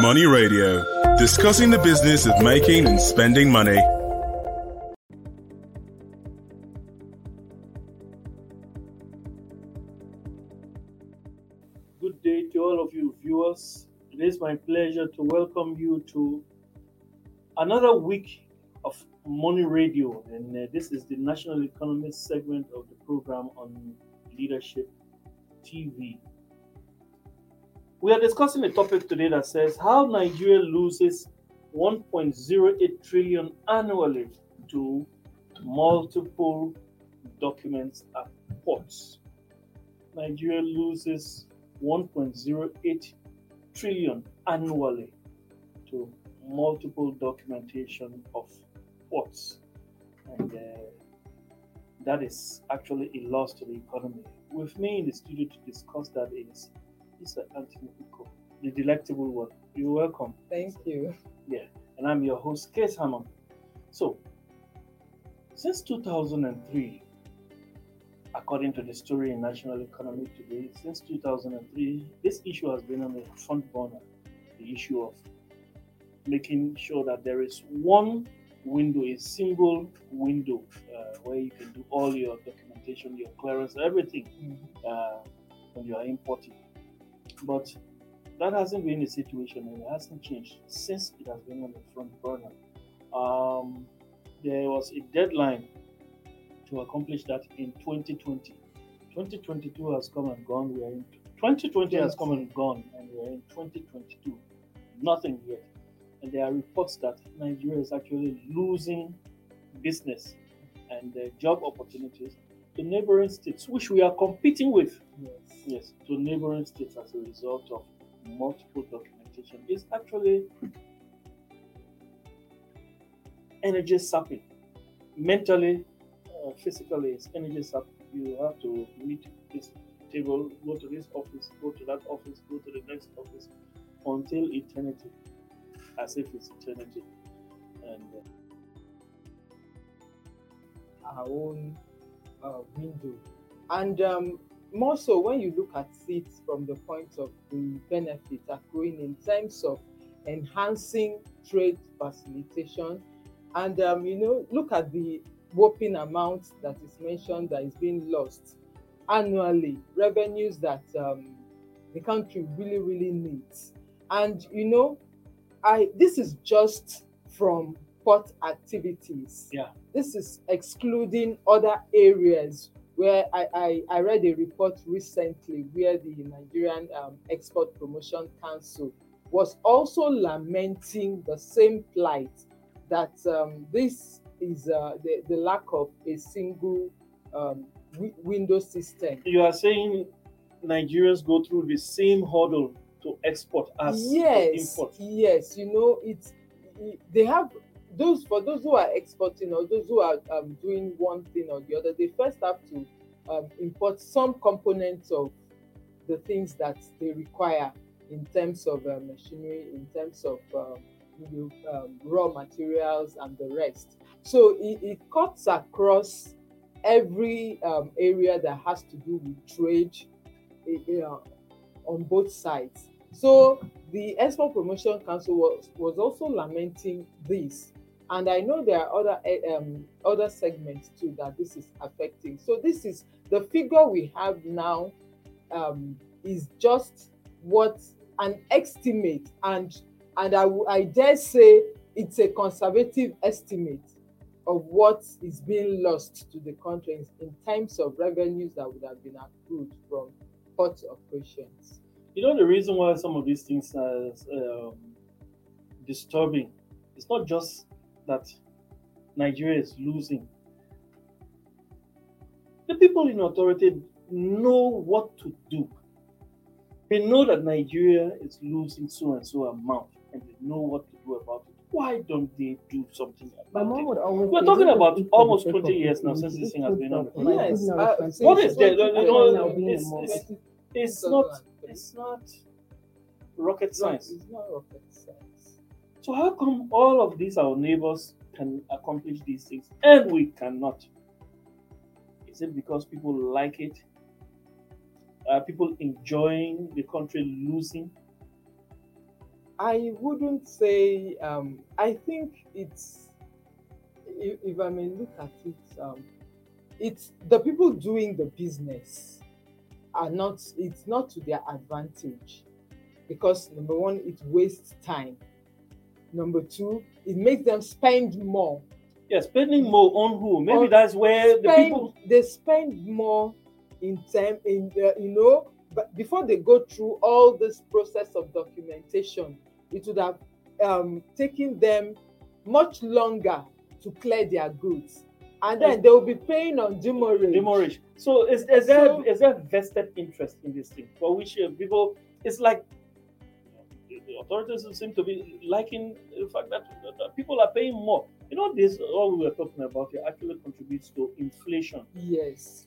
Money Radio, discussing the business of making and spending money. Good day to all of you viewers. It is my pleasure to welcome you to another week of Money Radio, and uh, this is the National Economist segment of the program on Leadership TV. We are discussing a topic today that says how Nigeria loses 1.08 trillion annually to multiple documents at ports. Nigeria loses 1.08 trillion annually to multiple documentation of ports. And uh, that is actually a loss to the economy. With me in the studio to discuss that is Mr. Anthony Uko, the delectable one. You're welcome. Thank you. Yeah, and I'm your host, Case Hammond. So, since 2003, according to the story in National Economy Today, since 2003, this issue has been on the front burner. The issue of making sure that there is one window, a single window, uh, where you can do all your documentation, your clearance, everything uh, when you are importing. But that hasn't been the situation and it hasn't changed since it has been on the front burner. Um, there was a deadline to accomplish that in 2020. 2022 has come and gone. We are in 2020 has come and gone, and we are in 2022. Nothing yet. And there are reports that Nigeria is actually losing business and uh, job opportunities to neighboring states, which we are competing with. Yes. Yes, to neighboring states as a result of multiple documentation is actually energy sapping. Mentally, uh, physically, it's energy sapping. You have to meet this table, go to this office, go to that office, go to the next office until eternity, as if it's eternity. And uh, Our own uh, window. And um, more so when you look at it from the point of the benefit accruing in terms of enhancing trade facilitation. And, um, you know, look at the whopping amount that is mentioned that is being lost annually, revenues that um, the country really, really needs. And, you know, I this is just from port activities. Yeah. This is excluding other areas where I, I, I read a report recently where the Nigerian um, Export Promotion Council was also lamenting the same plight that um, this is uh, the, the lack of a single um, wi- window system. you are saying Nigerians go through the same hurdle to export as to yes import. yes you know it's they have those for those who are exporting or those who are um, doing one thing or the other they first have to um, import some components of the things that they require in terms of uh, machinery in terms of um, you know, um, raw materials and the rest so it, it cuts across every um, area that has to do with trade eh, uh, on both sides so the Export Promotion Council was, was also lamenting this. And I know there are other eh, um, other segments too that this is affecting. So this is the figure we have now um, is just what an estimate and and I, I dare say it's a conservative estimate of what is being lost to the country in terms of revenues that would have been accrued from port operations. You know the reason why some of these things are um, disturbing. It's not just that Nigeria is losing. The people in authority know what to do. They know that Nigeria is losing so and so amount, and they know what to do about it. Why don't they do something My about mom it? would always We're talking about almost 20 years now since this thing has been on the for front. life. Yes, uh. What is there? It's You not know, now being a it's- it's- It's not. It's not rocket science. It's not rocket science. So how come all of these our neighbors can accomplish these things and we cannot? Is it because people like it? Are people enjoying the country losing? I wouldn't say. Um, I think it's if, if I may look at it, um, it's the people doing the business are not. It's not to their advantage because number one, it wastes time. Number two, it makes them spend more. Yeah, spending more on who? Maybe On- that's where the people. they spend more in time in uh, you know, but before they go through all this process of documentation, it would have um, taken them much longer to clear their goods, and then they will be paying on demurrage. demurrage. So is, is there So- is there vested interest in this thing for which uh, people? It's like the authorities seem to be liking the fact that, that people are paying more. You know, this all we were talking about here actually contributes to inflation. Yes.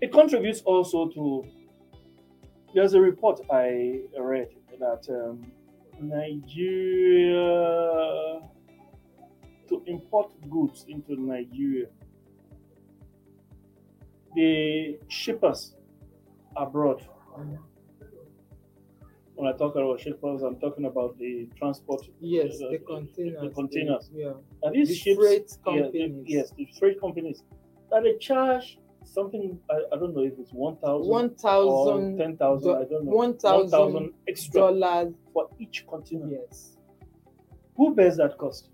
It contributes also to. There's a report I read that um, Nigeria to import goods into Nigeria, the shippers abroad. When I talk about ship shippers, I'm talking about the transport. Yes, uh, the containers. The containers. Yeah. And these The ships, freight yeah, the- companies. yes, the freight companies, that they charge something. I, I don't know if it's one thousand One or thousand ten thousand. I don't know. one thousand extra dollars. for each container. Yes. Who bears that cost?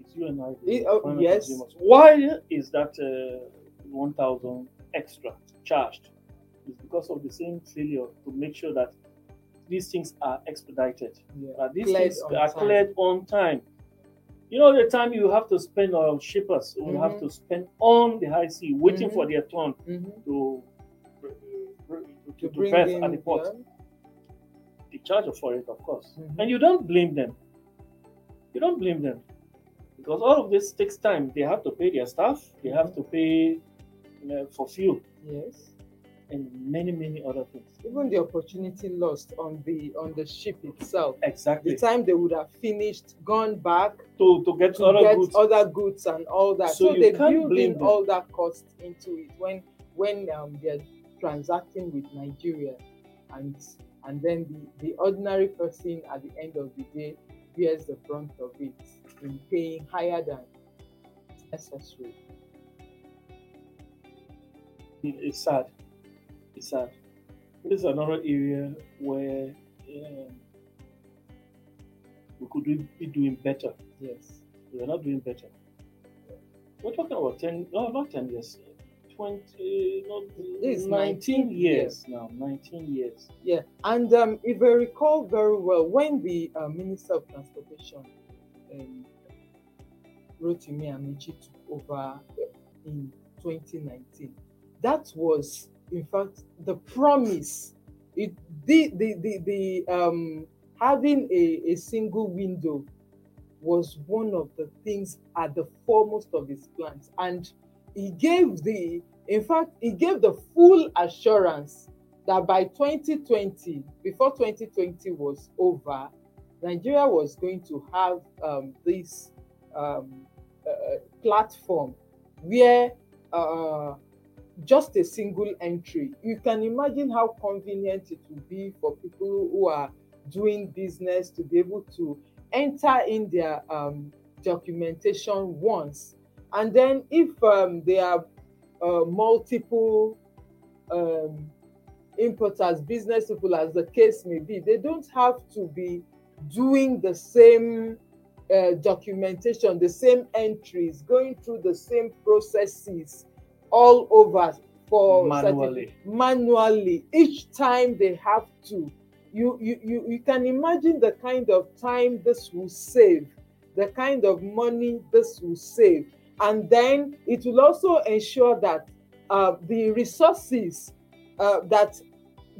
It's you and I. It- oh, yes. consumers. Why is that uh, one thousand extra charged? It's because of the same failure to make sure that these things are expedited. Yeah. that these Cleared things are time. cleared on time. You know the time you have to spend on shippers, you have Mhm. to spend on the high sea, waiting Mhm. for their turn Mhm. to to, To to bring berth in at the port. yeah. They charge for it, of course, Mhm. and you don't blame them. You don't blame them because all of this takes time. They have to pay their staff, they have to pay uh, for fuel, Yes. And many many other things. Even the opportunity lost on the on the ship itself. Exactly. The time they would have finished, gone back to to get to other get goods. other goods and all that. So So, they can't build in them. all that cost into it when when um, they're transacting with Nigeria, and and then the, the ordinary person at the end of the day bears the brunt of it in paying higher than necessary. it's sad. It's sad. This is another area where um, we could be doing better. Yes. We are not doing better. We're talking about 10, no, not 10 years, 20, no, This is 19 19 years now, 19 years. Yeah, and um, if I recall very well, when the uh, Minister of Transportation, um, Rotimi Amaechi, took over in 2019, that was, in fact, the promise. It the the the, the um, having a, a single window was one of the things at the foremost of his plans, and he gave the, in fact, he gave the full assurance that by 2020, before 2020 was over, Nigeria was going to have um, this um, uh, platform where uh, just a single entry. You can imagine how convenient it will be for people who are doing business to be able to enter in their um, documentation once, and then if um, are uh, multiple um, importers, business people, as the case may be, they don't have to be doing the same uh, documentation, the same entries, going through the same processes all over for Manually. manually each time they have to. You, you you you can imagine the kind of time this will save, the kind of money this will save, and then it will also ensure that uh, the resources uh, that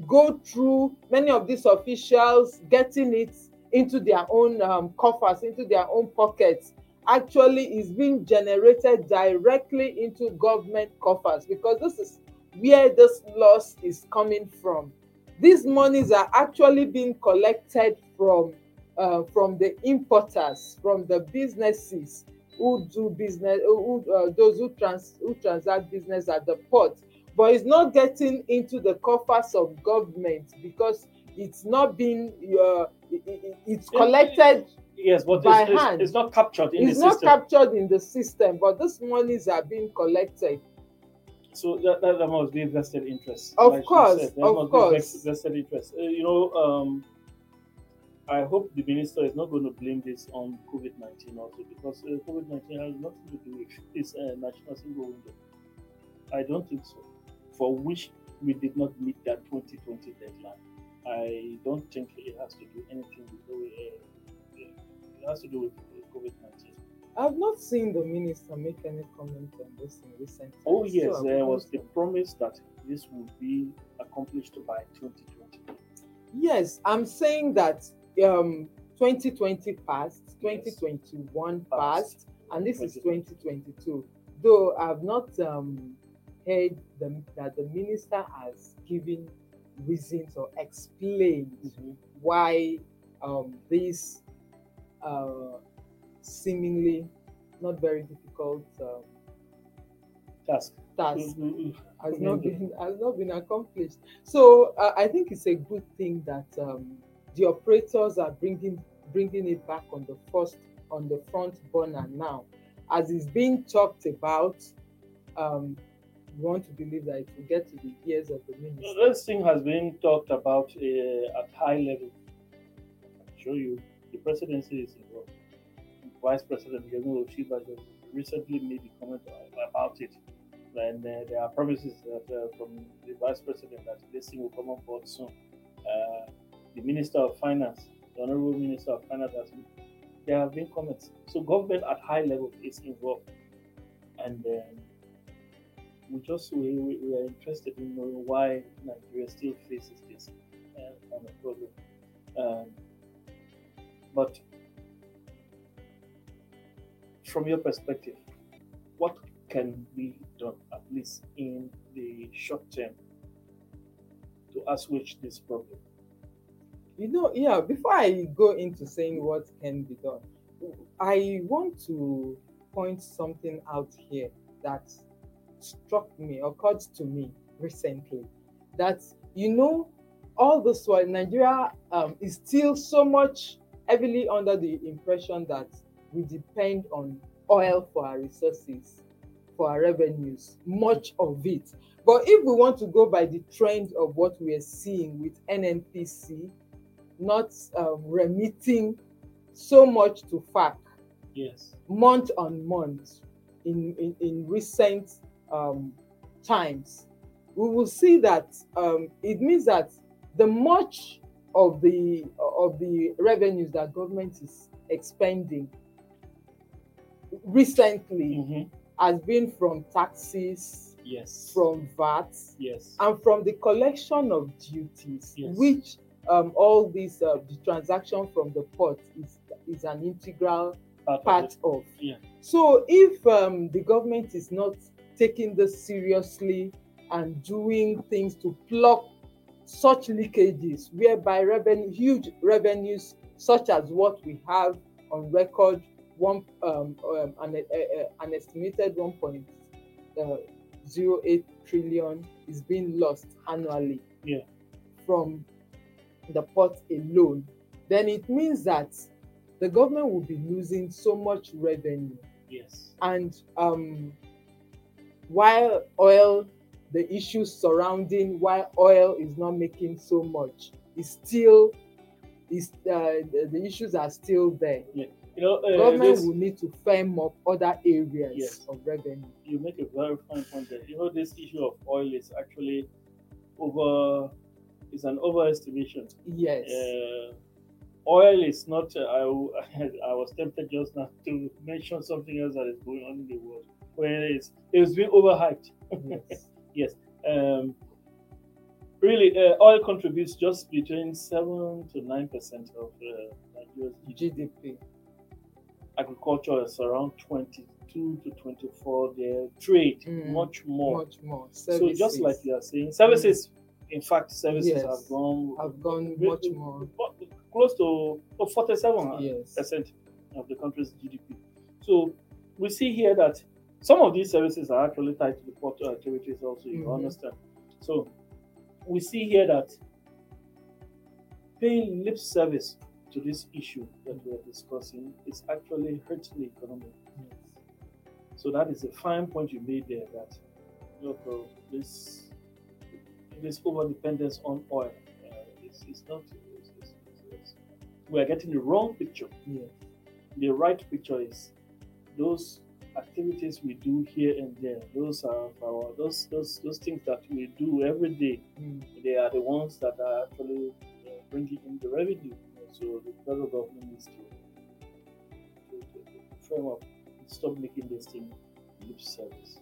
go through many of these officials getting it into their own um, coffers, into their own pockets, actually is being generated directly into government coffers because this is where this loss is coming from. These monies are actually being collected from uh, from the importers, from the businesses who do business, who, uh, those who trans who transact business at the port, but it's not getting into the coffers of government because it's not being uh, it, it, it's collected. Yes, but by it's, hand. it's not captured in It's the system. It's not captured in the system, but these monies are being collected. So that, that, that must be vested interest. Of like course, of must course. vest- vested interest. Uh, you know, um, I hope the minister is not going to blame this on COVID nineteen also because uh, COVID nineteen has nothing to do with this uh, national single window. I don't think so. For which we did not meet that 2020 deadline. I don't think it has to do anything with uh, it has to do with COVID nineteen. I've not seen the minister make any comment on this in recent times. Oh yes, so there was the promise that this would be accomplished by 2020. Yes, I'm saying that um 2020 passed, 2021 Passed. passed, and this is 2022. Though I've not um, heard the, that the minister has given reasons or explained why um, this uh, seemingly not very difficult um, Task. task Mhm. has Mhm. not been has not been accomplished. So uh, I think it's a good thing that um, the operators are bringing bringing it back on the first on the front burner now, as it's being talked about. Um, we want to believe that it will get to the ears of the minister. This thing has been talked about uh, at high level. I'll show you. The presidency is involved. Vice President Yemi Osinbajo recently made a comment about it. And uh, there are promises that, uh, from the Vice President that this thing will come on board soon. Uh, the Minister of Finance, the Honorable Minister of Finance, has, there have been comments. So government at high level is involved. And um, we just we, we, are interested in knowing why Nigeria still faces this uh, kind of problem. Um, but from your perspective, what can be done at least in the short term to assuage this problem? You know, yeah, before I go into saying what can be done, I want to point something out here that struck me, occurred to me recently. That, you know, all this while Nigeria um, is still so much heavily under the impression that we depend on oil for our resources, for our revenues, much of it. But if we want to go by the trend of what we are seeing with NNPC, not um, remitting so much to FAAC Yes. month on month in, in, in recent um, times, we will see that um, it means that the much of the of the revenues that government is expending recently Mhm. has been from taxes, Yes. from VAT, yes. and from the collection of duties, Yes. which um, all these uh, the transaction from the port is is an integral Part of part it. of. Yeah. So if um, the government is not taking this seriously and doing things to block such leakages, whereby revenue, huge revenues such as what we have on record, one um, um, an, uh, uh, an estimated 1.08 trillion is being lost annually Yeah. from the port alone, then it means that the government will be losing so much revenue. Yes. And um, while oil, the issues surrounding why oil is not making so much is still is uh, the, the issues are still there. Yeah. You know, uh, government this- will need to firm up other areas Yes. of revenue. you make a very fine point there. You know, this issue of oil is actually over, is an overestimation. Yes. Uh, oil is not, uh, I, I was tempted just now to mention something else that is going on in the world, where it's, it's being overhyped. yes. Um, really, uh, oil contributes just between 7 to 9% of uh, Nigeria's GDP. Agriculture is around 22 to 24. Their trade, Mm, much more. Much more. So just like you are saying, services, in fact, services Yes. have gone have gone much more. close to to 47 Yes. percent of the country's GDP. So we see here that some of these services are actually tied to the port activities also, you Mhm. understand. So we see here that paying lip service to this issue that we are discussing is actually hurting the economy. So that is a fine point you made there that look, this this over dependence on oil uh, is, is not. Is, is, is, we are getting the wrong picture. Yes. The right picture is those activities we do here and there. Those are our those those those things that we do every day. Mm. They are the ones that are actually uh, bringing in the revenue. So the federal government needs to, to, to, to firm up and stop making this thing lip service.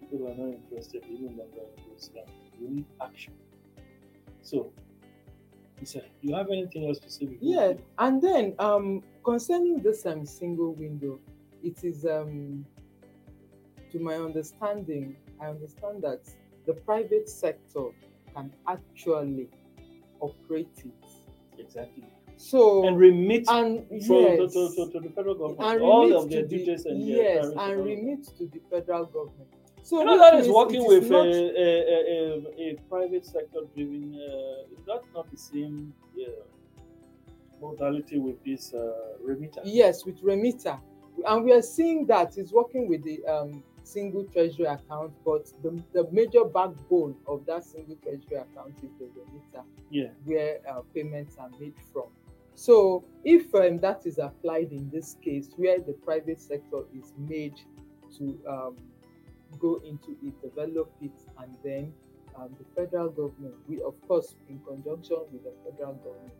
People are not interested longer in those things. We need action. So, Lisa, you have anything else to say? before Yeah, and then um, concerning this um, single window, it is um, to my understanding, I understand that the private sector can actually operate it. Exactly. So And remit and yes, to, to, to, to the federal government and all of their the, duties and yes, and remit to the federal government. So You know that is working with is a, a, a, a, a private sector driven. Uh, is that not the same uh, modality with this uh, Remita? Yes, with Remita. And we are seeing that it's working with the um, single treasury account, but the, the major backbone of that single treasury account is the Remita, Yeah. where uh, payments are made from. So, if um, that is applied in this case, where the private sector is made to um, go into it, develop it, and then um, the federal government, we of course, in conjunction with the federal government,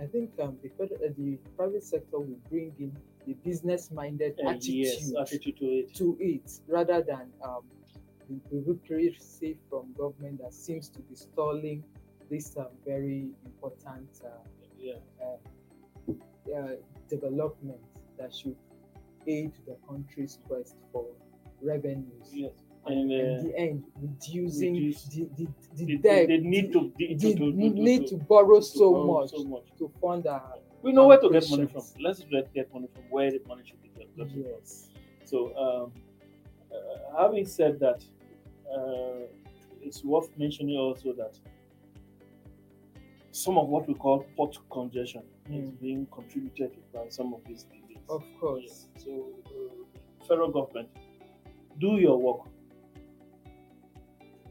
I think um, the, federal, uh, the private sector will bring in the business-minded Uh, attitude yes, attitude to it. to it rather than um, the bureaucracy from government that seems to be stalling this um, very important uh, Yeah. uh, development that should aid the country's quest for revenues. Yes. And And in uh, the end, reducing reduce the, the, the, they, debt, they need to, the, to, to, need to, borrow so borrow much so much. to fund our We know where to get money from. Let's get get money from where the money should be gotten yes. So, um, uh, having said that, uh, it's worth mentioning also that some of what we call port congestion is Mm. being contributed by some of these delays. Of course. So, uh, federal government, do your work.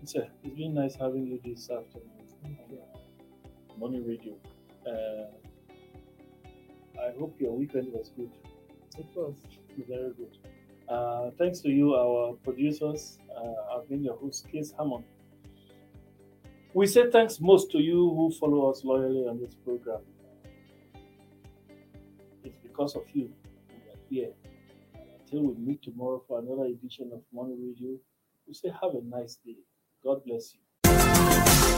It's, it's been nice having you this afternoon on Money Radio. Uh, I hope your weekend was good. It was. Very good. Uh, thanks to you, our producers. Uh, I've been your host, Case Hammond. We say thanks most to you who follow us loyally on this program. It's because of you we are here. Until we meet tomorrow for another edition of Money Radio, we say have a nice day. God bless you.